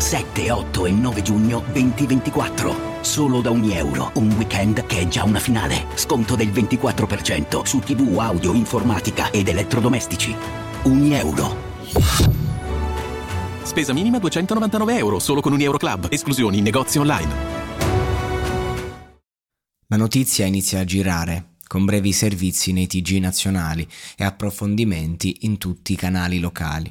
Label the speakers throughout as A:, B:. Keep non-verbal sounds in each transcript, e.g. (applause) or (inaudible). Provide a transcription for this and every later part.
A: 7, 8 e 9 giugno 2024. Solo da ogni euro. Un weekend che è già una finale. Sconto del 24% su TV, audio, informatica ed elettrodomestici. Ogni euro.
B: Spesa minima 299 euro, solo con un Euro Club. Esclusioni in negozi online.
C: La notizia inizia a girare con brevi servizi nei TG nazionali e approfondimenti in tutti i canali locali.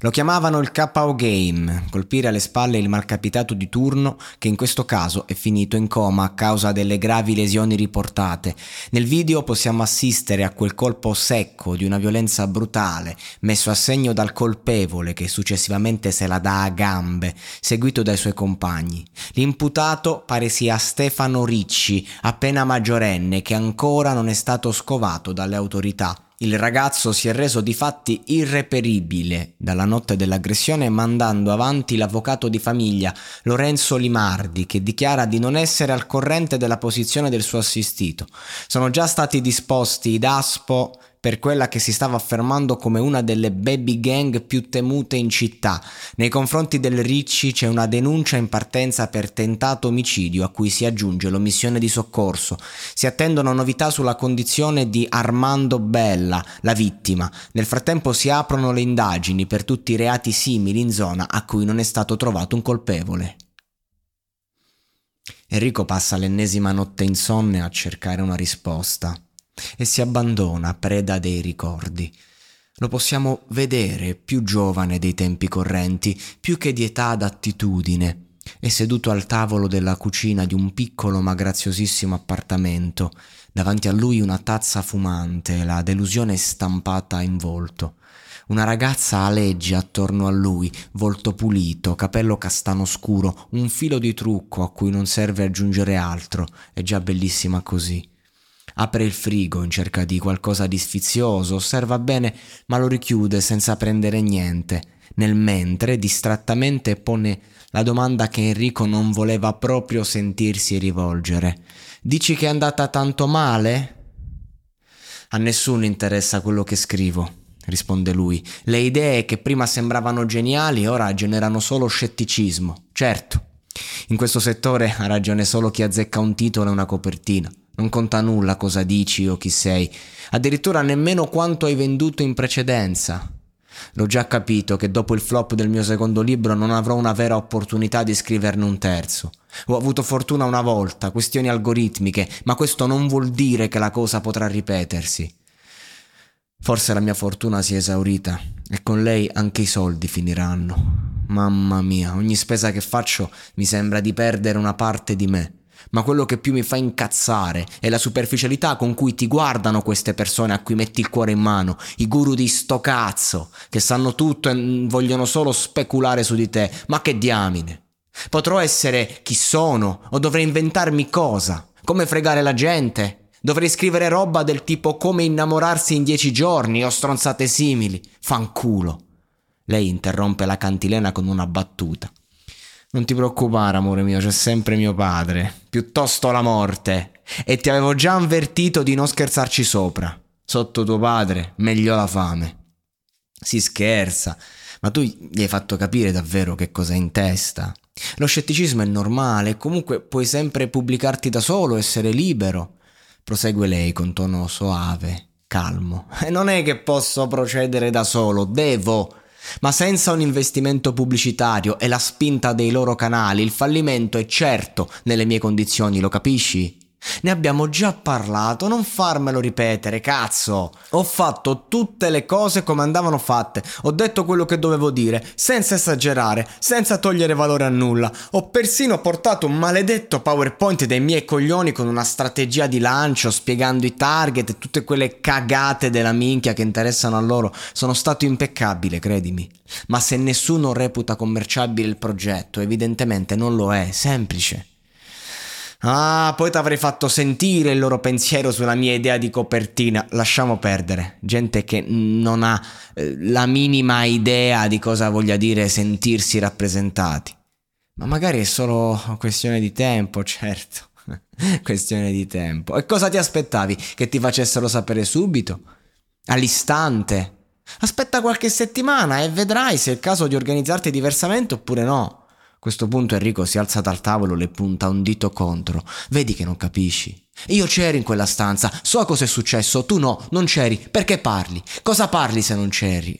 C: Lo chiamavano il KO Game, colpire alle spalle il malcapitato di turno che in questo caso è finito in coma a causa delle gravi lesioni riportate. Nel video possiamo assistere a quel colpo secco di una violenza brutale messo a segno dal colpevole che successivamente se la dà a gambe, seguito dai suoi compagni. L'imputato pare sia Stefano Ricci, appena maggiorenne, che ancora non è stato scovato dalle autorità. Il ragazzo si è reso di fatti irreperibile dalla notte dell'aggressione mandando avanti l'avvocato di famiglia Lorenzo Limardi che dichiara di non essere al corrente della posizione del suo assistito. Sono già stati disposti i DASPO per quella che si stava affermando come una delle baby gang più temute in città. Nei confronti del Ricci c'è una denuncia in partenza per tentato omicidio a cui si aggiunge l'omissione di soccorso. Si attendono novità sulla condizione di Armando Bella, la vittima. Nel frattempo si aprono le indagini per tutti i reati simili in zona a cui non è stato trovato un colpevole. Enrico passa l'ennesima notte insonne a cercare una risposta e si abbandona preda dei ricordi. Lo possiamo vedere più giovane dei tempi correnti, più che di età d'attitudine. È seduto al tavolo della cucina di un piccolo ma graziosissimo appartamento, davanti a lui una tazza fumante, la delusione stampata in volto. Una ragazza aleggia attorno a lui, volto pulito, capello castano scuro, un filo di trucco a cui non serve aggiungere altro, è già bellissima così. Apre il frigo in cerca di qualcosa di sfizioso, osserva bene, ma lo richiude senza prendere niente. Nel mentre, distrattamente, pone la domanda che Enrico non voleva proprio sentirsi rivolgere. Dici che è andata tanto male? A nessuno interessa quello che scrivo, risponde lui. Le idee che prima sembravano geniali ora generano solo scetticismo. Certo, in questo settore ha ragione solo chi azzecca un titolo e una copertina. Non conta nulla cosa dici o chi sei, addirittura nemmeno quanto hai venduto in precedenza. L'ho già capito che dopo il flop del mio secondo libro non avrò una vera opportunità di scriverne un terzo. Ho avuto fortuna una volta, questioni algoritmiche, ma questo non vuol dire che la cosa potrà ripetersi. Forse la mia fortuna si è esaurita e con lei anche i soldi finiranno. Mamma mia, ogni spesa che faccio mi sembra di perdere una parte di me ma quello che più mi fa incazzare è la superficialità con cui ti guardano queste persone a cui metti il cuore in mano, i guru di sto cazzo, che sanno tutto e vogliono solo speculare su di te. Ma che diamine! Potrò essere chi sono o dovrei inventarmi cosa? Come fregare la gente? Dovrei scrivere roba del tipo come innamorarsi in dieci giorni o stronzate simili. Fanculo. Lei interrompe la cantilena con una battuta. Non ti preoccupare, amore mio, c'è sempre mio padre. Piuttosto la morte. E ti avevo già avvertito di non scherzarci sopra. Sotto tuo padre, meglio la fame. Si scherza, ma tu gli hai fatto capire davvero che cosa hai in testa. Lo scetticismo è normale, comunque puoi sempre pubblicarti da solo, essere libero. Prosegue lei con tono soave, calmo. (laughs) E non è che posso procedere da solo, devo. Ma senza un investimento pubblicitario e la spinta dei loro canali, il fallimento è certo nelle mie condizioni, lo capisci? Ne abbiamo già parlato, non farmelo ripetere, cazzo. Ho fatto tutte le cose come andavano fatte. Ho detto quello che dovevo dire, senza esagerare, senza togliere valore a nulla. Ho persino portato un maledetto PowerPoint dei miei coglioni con una strategia di lancio, spiegando i target e tutte quelle cagate della minchia che interessano a loro. Sono stato impeccabile, credimi. Ma se nessuno reputa commerciabile il progetto, evidentemente non lo è, semplice. Ah, poi ti avrei fatto sentire il loro pensiero sulla mia idea di copertina. Lasciamo perdere. Gente che non ha eh, la minima idea di cosa voglia dire sentirsi rappresentati. Ma magari è solo questione di tempo, certo. (laughs) questione di tempo. E cosa ti aspettavi? Che ti facessero sapere subito? All'istante? Aspetta qualche settimana e vedrai se è il caso di organizzarti diversamente oppure no. A questo punto Enrico si alza dal tavolo e le punta un dito contro. Vedi che non capisci. Io c'ero in quella stanza, so cosa è successo, tu no, non c'eri. Perché parli? Cosa parli se non c'eri?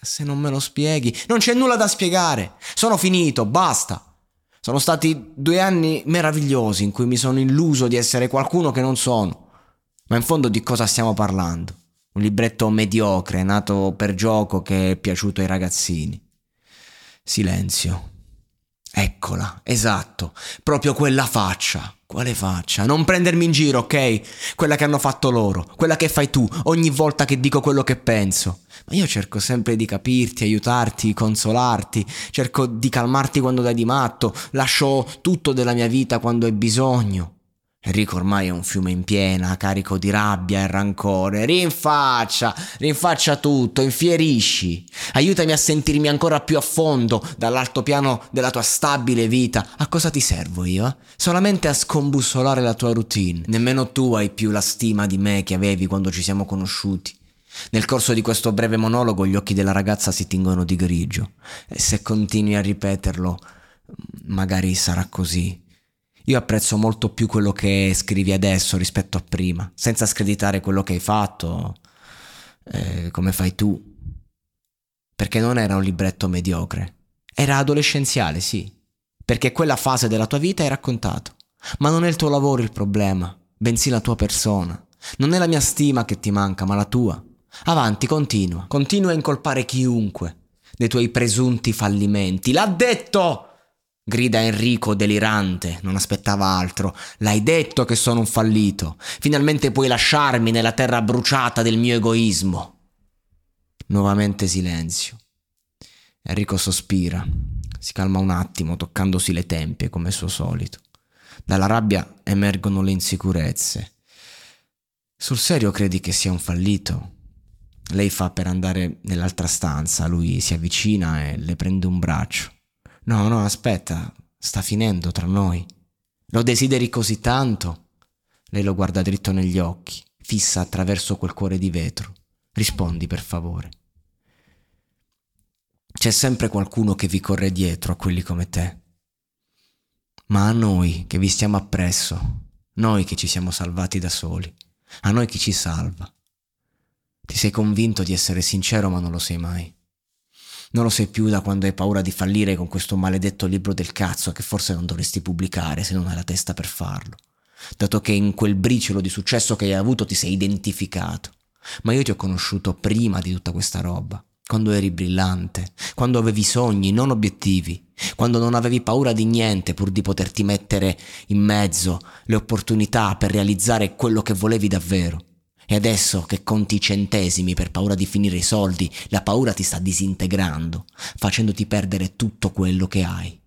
C: Se non me lo spieghi, non c'è nulla da spiegare. Sono finito, basta. Sono stati due anni meravigliosi in cui mi sono illuso di essere qualcuno che non sono. Ma in fondo di cosa stiamo parlando? Un libretto mediocre, nato per gioco che è piaciuto ai ragazzini. Silenzio. Eccola, esatto, proprio quella faccia. Quale faccia? Non prendermi in giro, ok? Quella che hanno fatto loro, quella che fai tu ogni volta che dico quello che penso. Ma io cerco sempre di capirti, aiutarti, consolarti, cerco di calmarti quando dai di matto, lascio tutto della mia vita quando hai bisogno. Enrico ormai è un fiume in piena, carico di rabbia e rancore. Rinfaccia, rinfaccia tutto, infierisci. Aiutami a sentirmi ancora più a fondo dall'altopiano della tua stabile vita. A cosa ti servo io? Solamente a scombussolare la tua routine. Nemmeno tu hai più la stima di me che avevi quando ci siamo conosciuti. Nel corso di questo breve monologo gli occhi della ragazza si tingono di grigio. E se continui a ripeterlo, magari sarà così. Io apprezzo molto più quello che scrivi adesso rispetto a prima, senza screditare quello che hai fatto, eh, come fai tu. Perché non era un libretto mediocre. Era adolescenziale, sì. Perché quella fase della tua vita hai raccontato. Ma non è il tuo lavoro il problema, bensì la tua persona. Non è la mia stima che ti manca, ma la tua. Avanti, continua. Continua a incolpare chiunque dei tuoi presunti fallimenti. L'ha detto! Grida Enrico delirante, non aspettava altro. L'hai detto che sono un fallito. Finalmente puoi lasciarmi nella terra bruciata del mio egoismo. Nuovamente silenzio. Enrico sospira. Si calma un attimo, toccandosi le tempie come suo solito. Dalla rabbia emergono le insicurezze. Sul serio credi che sia un fallito? Lei fa per andare nell'altra stanza, lui si avvicina e le prende un braccio. No, no, aspetta, sta finendo tra noi. Lo desideri così tanto? Lei lo guarda dritto negli occhi, fissa attraverso quel cuore di vetro. Rispondi, per favore. C'è sempre qualcuno che vi corre dietro a quelli come te. Ma a noi che vi stiamo appresso, noi che ci siamo salvati da soli, a noi chi ci salva. Ti sei convinto di essere sincero ma non lo sei mai. Non lo sei più da quando hai paura di fallire con questo maledetto libro del cazzo che forse non dovresti pubblicare se non hai la testa per farlo. Dato che in quel briciolo di successo che hai avuto ti sei identificato. Ma io ti ho conosciuto prima di tutta questa roba, quando eri brillante, quando avevi sogni, non obiettivi, quando non avevi paura di niente pur di poterti mettere in mezzo le opportunità per realizzare quello che volevi davvero. E adesso che conti i centesimi per paura di finire i soldi, la paura ti sta disintegrando, facendoti perdere tutto quello che hai.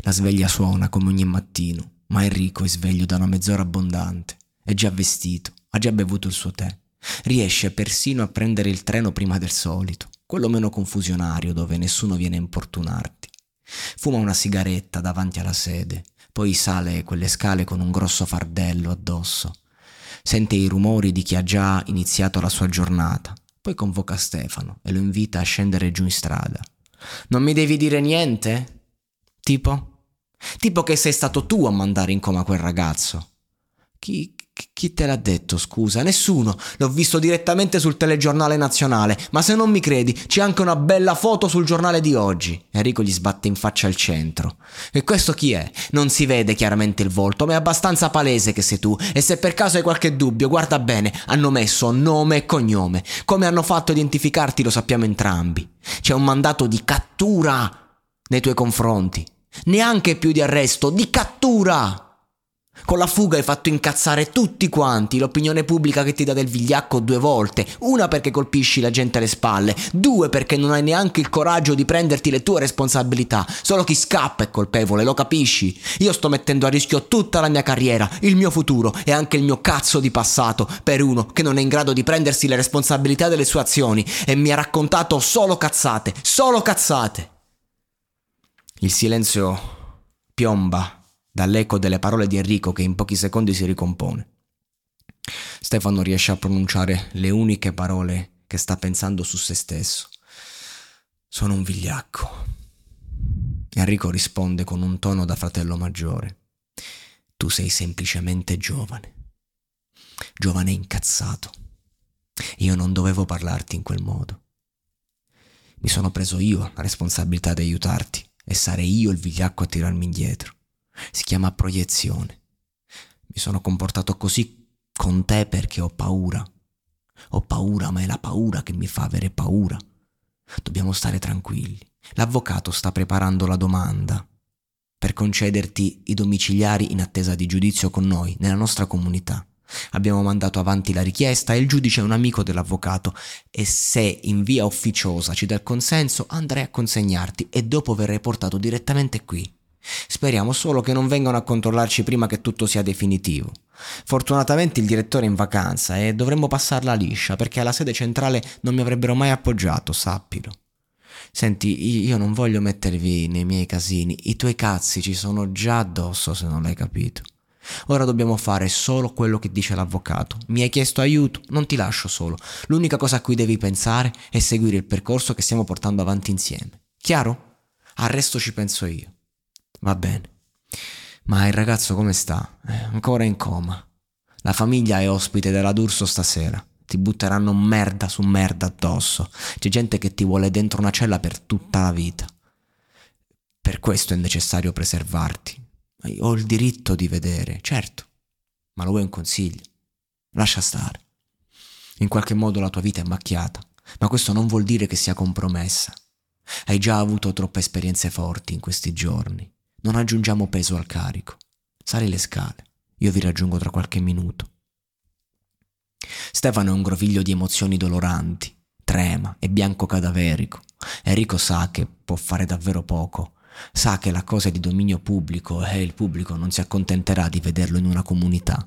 C: La sveglia suona come ogni mattino, ma Enrico è sveglio da una mezz'ora abbondante, è già vestito, ha già bevuto il suo tè, riesce persino a prendere il treno prima del solito, quello meno confusionario dove nessuno viene a importunarti. Fuma una sigaretta davanti alla sede, poi sale quelle scale con un grosso fardello addosso Sente i rumori di chi ha già iniziato la sua giornata. Poi convoca Stefano e lo invita a scendere giù in strada. Non mi devi dire niente? Tipo? Tipo che sei stato tu a mandare in coma quel ragazzo. Chi, Chi te l'ha detto, scusa? Nessuno. L'ho visto direttamente sul telegiornale nazionale. Ma se non mi credi, c'è anche una bella foto sul giornale di oggi. Enrico gli sbatte in faccia al centro. E questo chi è? Non si vede chiaramente il volto, ma è abbastanza palese che sei tu. E se per caso hai qualche dubbio, guarda bene, hanno messo nome e cognome. Come hanno fatto a identificarti lo sappiamo entrambi. C'è un mandato di cattura nei tuoi confronti. Neanche più di arresto, di cattura! Con la fuga hai fatto incazzare tutti quanti, l'opinione pubblica che ti dà del vigliacco due volte, una perché colpisci la gente alle spalle, due perché non hai neanche il coraggio di prenderti le tue responsabilità, solo chi scappa è colpevole, lo capisci? Io sto mettendo a rischio tutta la mia carriera, il mio futuro e anche il mio cazzo di passato per uno che non è in grado di prendersi le responsabilità delle sue azioni e mi ha raccontato solo cazzate, solo cazzate. Il silenzio piomba dall'eco delle parole di Enrico che in pochi secondi si ricompone. Stefano riesce a pronunciare le uniche parole che sta pensando su se stesso. Sono un vigliacco. Enrico risponde con un tono da fratello maggiore. Tu sei semplicemente giovane. Giovane incazzato. Io non dovevo parlarti in quel modo. Mi sono preso io la responsabilità di aiutarti e sarei io il vigliacco a tirarmi indietro. Si chiama proiezione. Mi sono comportato così con te perché ho paura. Ho paura, ma è la paura che mi fa avere paura. Dobbiamo stare tranquilli. L'avvocato sta preparando la domanda per concederti i domiciliari in attesa di giudizio con noi, nella nostra comunità. Abbiamo mandato avanti la richiesta e il giudice è un amico dell'avvocato e se in via ufficiosa ci dà il consenso andrei a consegnarti e dopo verrai portato direttamente qui. Speriamo solo che non vengano a controllarci prima che tutto sia definitivo. Fortunatamente il direttore è in vacanza e dovremmo passarla liscia perché alla sede centrale non mi avrebbero mai appoggiato, sappilo. Senti, io non voglio mettervi nei miei casini, i tuoi cazzi ci sono già addosso se non l'hai capito. Ora dobbiamo fare solo quello che dice l'avvocato. Mi hai chiesto aiuto, non ti lascio solo. L'unica cosa a cui devi pensare è seguire il percorso che stiamo portando avanti insieme. Chiaro? Al resto ci penso io. Va bene. Ma il ragazzo come sta? È ancora in coma. La famiglia è ospite della D'Urso stasera. Ti butteranno merda su merda addosso. C'è gente che ti vuole dentro una cella per tutta la vita. Per questo è necessario preservarti. Ho il diritto di vedere, certo. Ma lo vuoi un consiglio? Lascia stare. In qualche modo la tua vita è macchiata, ma questo non vuol dire che sia compromessa. Hai già avuto troppe esperienze forti in questi giorni. Non aggiungiamo peso al carico. Sali le scale. Io vi raggiungo tra qualche minuto. Stefano è un groviglio di emozioni doloranti, trema, è bianco cadaverico. Enrico sa che può fare davvero poco. Sa che la cosa è di dominio pubblico e il pubblico non si accontenterà di vederlo in una comunità.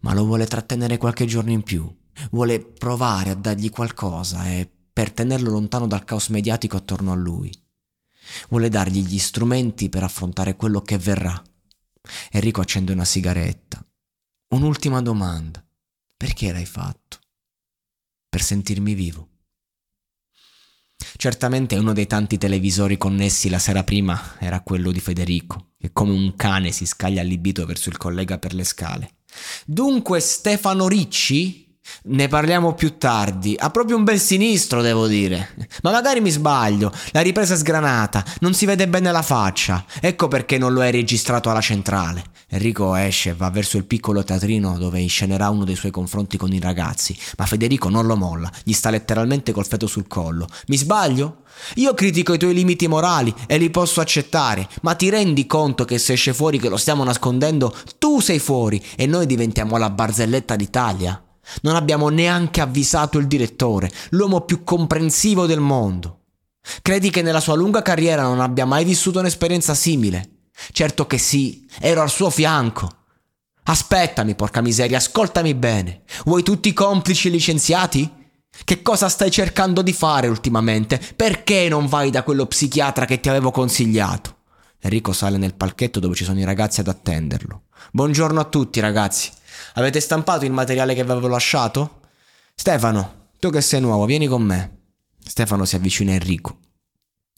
C: Ma lo vuole trattenere qualche giorno in più. Vuole provare a dargli qualcosa e per tenerlo lontano dal caos mediatico attorno a lui. Vuole dargli gli strumenti per affrontare quello che verrà. Enrico accende una sigaretta. Un'ultima domanda. Perché l'hai fatto? Per sentirmi vivo. Certamente uno dei tanti televisori connessi la sera prima era quello di Federico, che come un cane si scaglia allibito verso il collega per le scale. Dunque Stefano Ricci? Ne parliamo più tardi. Ha proprio un bel sinistro, devo dire. Ma magari mi sbaglio. La ripresa è sgranata, non si vede bene la faccia. Ecco perché non lo hai registrato alla centrale. Enrico esce e va verso il piccolo teatrino dove inscenerà uno dei suoi confronti con i ragazzi. Ma Federico non lo molla, gli sta letteralmente col feto sul collo. Mi sbaglio? Io critico i tuoi limiti morali e li posso accettare, ma ti rendi conto che se esce fuori che lo stiamo nascondendo, tu sei fuori e noi diventiamo la barzelletta d'Italia? Non abbiamo neanche avvisato il direttore, l'uomo più comprensivo del mondo. Credi che nella sua lunga carriera non abbia mai vissuto un'esperienza simile? Certo che sì, ero al suo fianco. Aspettami, porca miseria, ascoltami bene. Vuoi tutti i complici licenziati? Che cosa stai cercando di fare ultimamente? Perché non vai da quello psichiatra che ti avevo consigliato? Enrico sale nel palchetto dove ci sono i ragazzi ad attenderlo. Buongiorno a tutti, ragazzi. Avete stampato il materiale che vi avevo lasciato? Stefano, tu che sei nuovo, vieni con me. Stefano si avvicina a Enrico.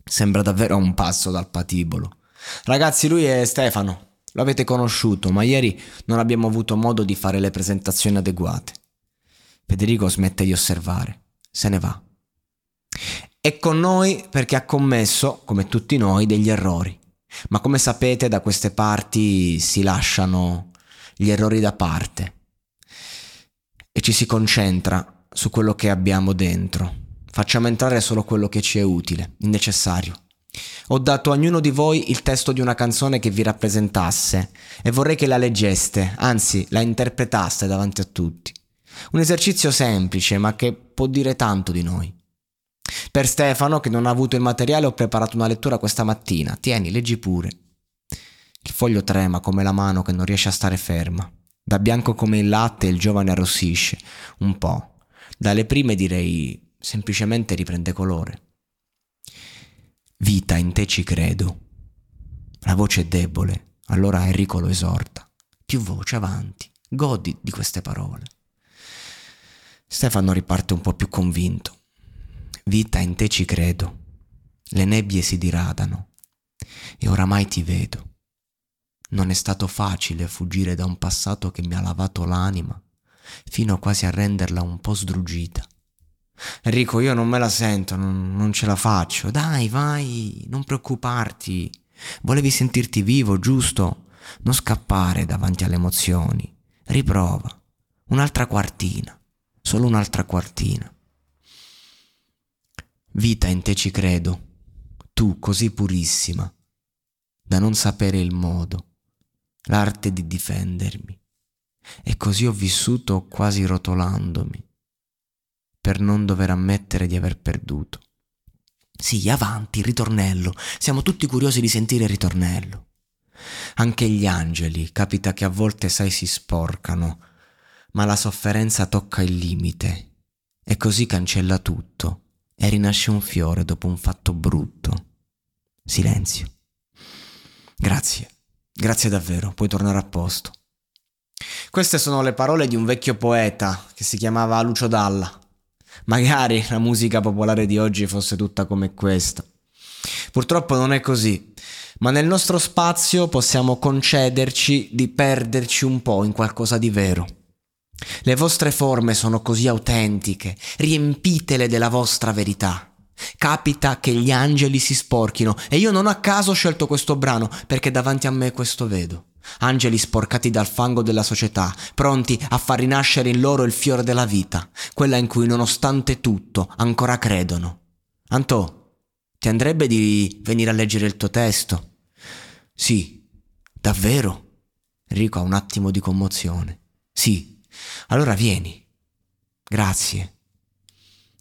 C: Sembra davvero a un passo dal patibolo. Ragazzi, lui è Stefano. Lo avete conosciuto, ma ieri non abbiamo avuto modo di fare le presentazioni adeguate. Federico smette di osservare, se ne va. È con noi perché ha commesso, come tutti noi, degli errori. Ma come sapete da queste parti si lasciano gli errori da parte e ci si concentra su quello che abbiamo dentro. Facciamo entrare solo quello che ci è utile, il necessario. Ho dato a ognuno di voi il testo di una canzone che vi rappresentasse e vorrei che la leggeste, anzi la interpretaste davanti a tutti. Un esercizio semplice ma che può dire tanto di noi. Per Stefano, che non ha avuto il materiale, ho preparato una lettura questa mattina. Tieni, leggi pure. Il foglio trema come la mano che non riesce a stare ferma. Da bianco come il latte il giovane arrossisce, un po'. Dalle prime direi semplicemente riprende colore. Vita, in te ci credo. La voce è debole, allora Enrico lo esorta. Più voce avanti, godi di queste parole. Stefano riparte un po' più convinto. Vita, in te ci credo. Le nebbie si diradano e oramai ti vedo. Non è stato facile fuggire da un passato che mi ha lavato l'anima, fino quasi a renderla un po' sdruggita. Enrico, io non me la sento, non, non ce la faccio. Dai, vai, non preoccuparti. Volevi sentirti vivo, giusto? Non scappare davanti alle emozioni. Riprova. Un'altra quartina. Solo un'altra quartina. Vita in te ci credo, tu così purissima, da non sapere il modo, l'arte di difendermi. E così ho vissuto quasi rotolandomi, per non dover ammettere di aver perduto. Sì, avanti, ritornello. Siamo tutti curiosi di sentire il ritornello. Anche gli angeli, capita che a volte, sai, si sporcano, ma la sofferenza tocca il limite e così cancella tutto e rinasce un fiore dopo un fatto brutto. Silenzio. Grazie, grazie davvero, puoi tornare a posto. Queste sono le parole di un vecchio poeta che si chiamava Lucio Dalla. Magari la musica popolare di oggi fosse tutta come questa. Purtroppo non è così, ma nel nostro spazio possiamo concederci di perderci un po' in qualcosa di vero. Le vostre forme sono così autentiche, riempitele della vostra verità. Capita che gli angeli si sporchino e io non a caso ho scelto questo brano perché davanti a me questo vedo. Angeli sporcati dal fango della società, pronti a far rinascere in loro il fiore della vita, quella in cui nonostante tutto ancora credono. Antò, ti andrebbe di venire a leggere il tuo testo? Sì, davvero? Enrico ha un attimo di commozione. Sì, allora vieni. Grazie.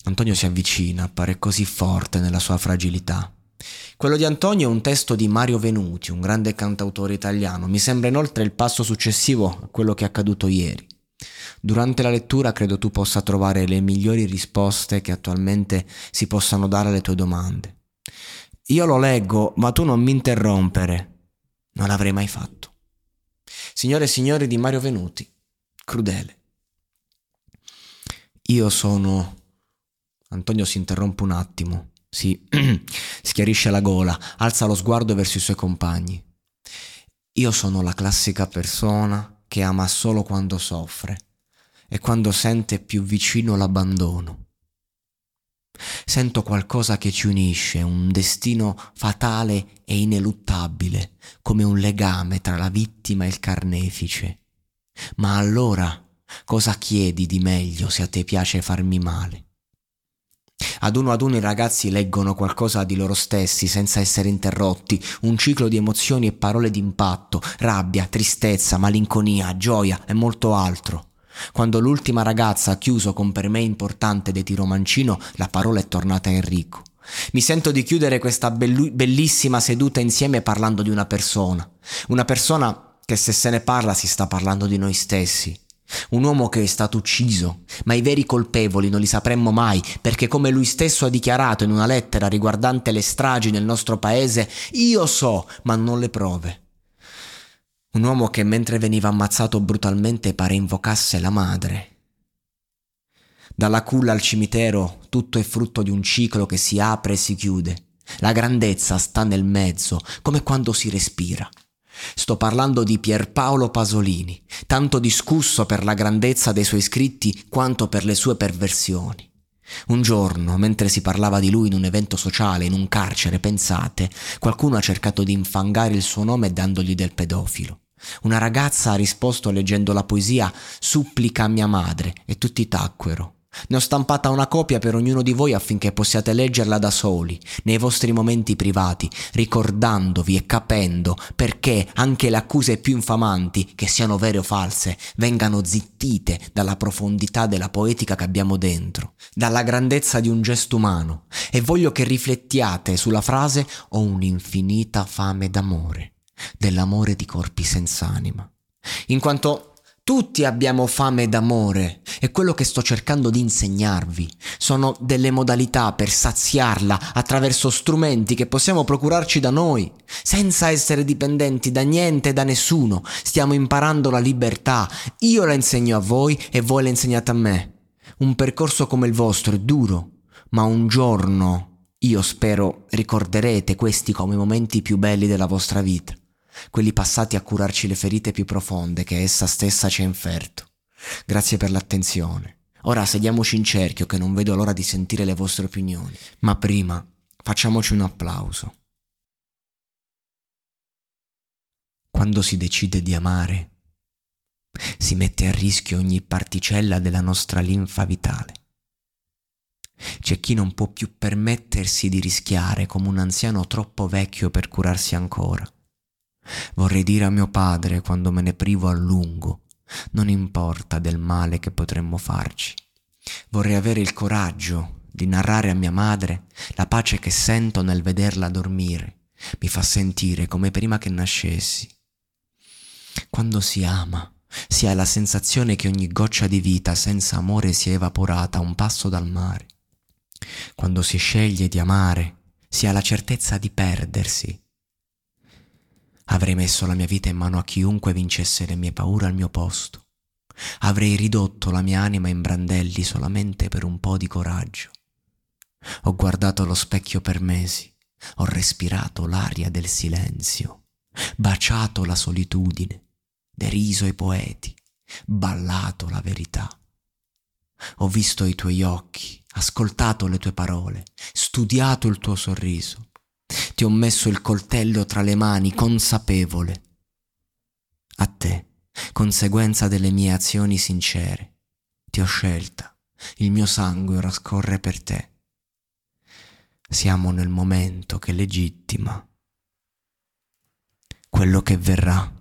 C: Antonio si avvicina, appare così forte nella sua fragilità. Quello di Antonio è un testo di Mario Venuti, un grande cantautore italiano. Mi sembra inoltre il passo successivo a quello che è accaduto ieri. Durante la lettura credo tu possa trovare le migliori risposte che attualmente si possano dare alle tue domande. Io lo leggo, ma tu non mi interrompere. Non l'avrei mai fatto. Signore e signori di Mario Venuti, crudele. Io sono... Antonio si interrompe un attimo, si (clears throat) schiarisce la gola, alza lo sguardo verso i suoi compagni. Io sono la classica persona che ama solo quando soffre e quando sente più vicino l'abbandono. Sento qualcosa che ci unisce, un destino fatale e ineluttabile, come un legame tra la vittima e il carnefice. Ma allora cosa chiedi di meglio se a te piace farmi male? Ad uno ad uno i ragazzi leggono qualcosa di loro stessi senza essere interrotti, un ciclo di emozioni e parole d'impatto, rabbia, tristezza, malinconia, gioia e molto altro. Quando l'ultima ragazza ha chiuso con per me importante De Tiro Mancino, la parola è tornata a Enrico. Mi sento di chiudere questa bellu- bellissima seduta insieme parlando di una persona. Una persona che se se ne parla si sta parlando di noi stessi. Un uomo che è stato ucciso, ma i veri colpevoli non li sapremmo mai, perché come lui stesso ha dichiarato in una lettera riguardante le stragi nel nostro paese, io so, ma non le prove. Un uomo che mentre veniva ammazzato brutalmente pare invocasse la madre. Dalla culla al cimitero tutto è frutto di un ciclo che si apre e si chiude. La grandezza sta nel mezzo, come quando si respira. Sto parlando di Pierpaolo Pasolini, tanto discusso per la grandezza dei suoi scritti quanto per le sue perversioni. Un giorno, mentre si parlava di lui in un evento sociale, in un carcere, pensate, qualcuno ha cercato di infangare il suo nome dandogli del pedofilo. Una ragazza ha risposto leggendo la poesia Supplica a mia madre e tutti tacquero. Ne ho stampata una copia per ognuno di voi affinché possiate leggerla da soli, nei vostri momenti privati, ricordandovi e capendo perché anche le accuse più infamanti, che siano vere o false, vengano zittite dalla profondità della poetica che abbiamo dentro, dalla grandezza di un gesto umano. E voglio che riflettiate sulla frase ho un'infinita fame d'amore, dell'amore di corpi senza anima. In quanto tutti abbiamo fame d'amore e quello che sto cercando di insegnarvi sono delle modalità per saziarla attraverso strumenti che possiamo procurarci da noi, senza essere dipendenti da niente e da nessuno. Stiamo imparando la libertà. Io la insegno a voi e voi la insegnate a me. Un percorso come il vostro è duro, ma un giorno, io spero, ricorderete questi come i momenti più belli della vostra vita quelli passati a curarci le ferite più profonde che essa stessa ci ha inferto. Grazie per l'attenzione. Ora sediamoci in cerchio che non vedo l'ora di sentire le vostre opinioni. Ma prima facciamoci un applauso. Quando si decide di amare, si mette a rischio ogni particella della nostra linfa vitale. C'è chi non può più permettersi di rischiare come un anziano troppo vecchio per curarsi ancora. Vorrei dire a mio padre quando me ne privo a lungo, non importa del male che potremmo farci. Vorrei avere il coraggio di narrare a mia madre la pace che sento nel vederla dormire. Mi fa sentire come prima che nascessi. Quando si ama, si ha la sensazione che ogni goccia di vita senza amore sia evaporata a un passo dal mare. Quando si sceglie di amare, si ha la certezza di perdersi Avrei messo la mia vita in mano a chiunque vincesse le mie paure al mio posto. Avrei ridotto la mia anima in brandelli solamente per un po' di coraggio. Ho guardato allo specchio per mesi, ho respirato l'aria del silenzio, baciato la solitudine, deriso i poeti, ballato la verità. Ho visto i tuoi occhi, ascoltato le tue parole, studiato il tuo sorriso, ti ho messo il coltello tra le mani, consapevole. A te, conseguenza delle mie azioni sincere, ti ho scelta, il mio sangue ora scorre per te. Siamo nel momento che legittima quello che verrà.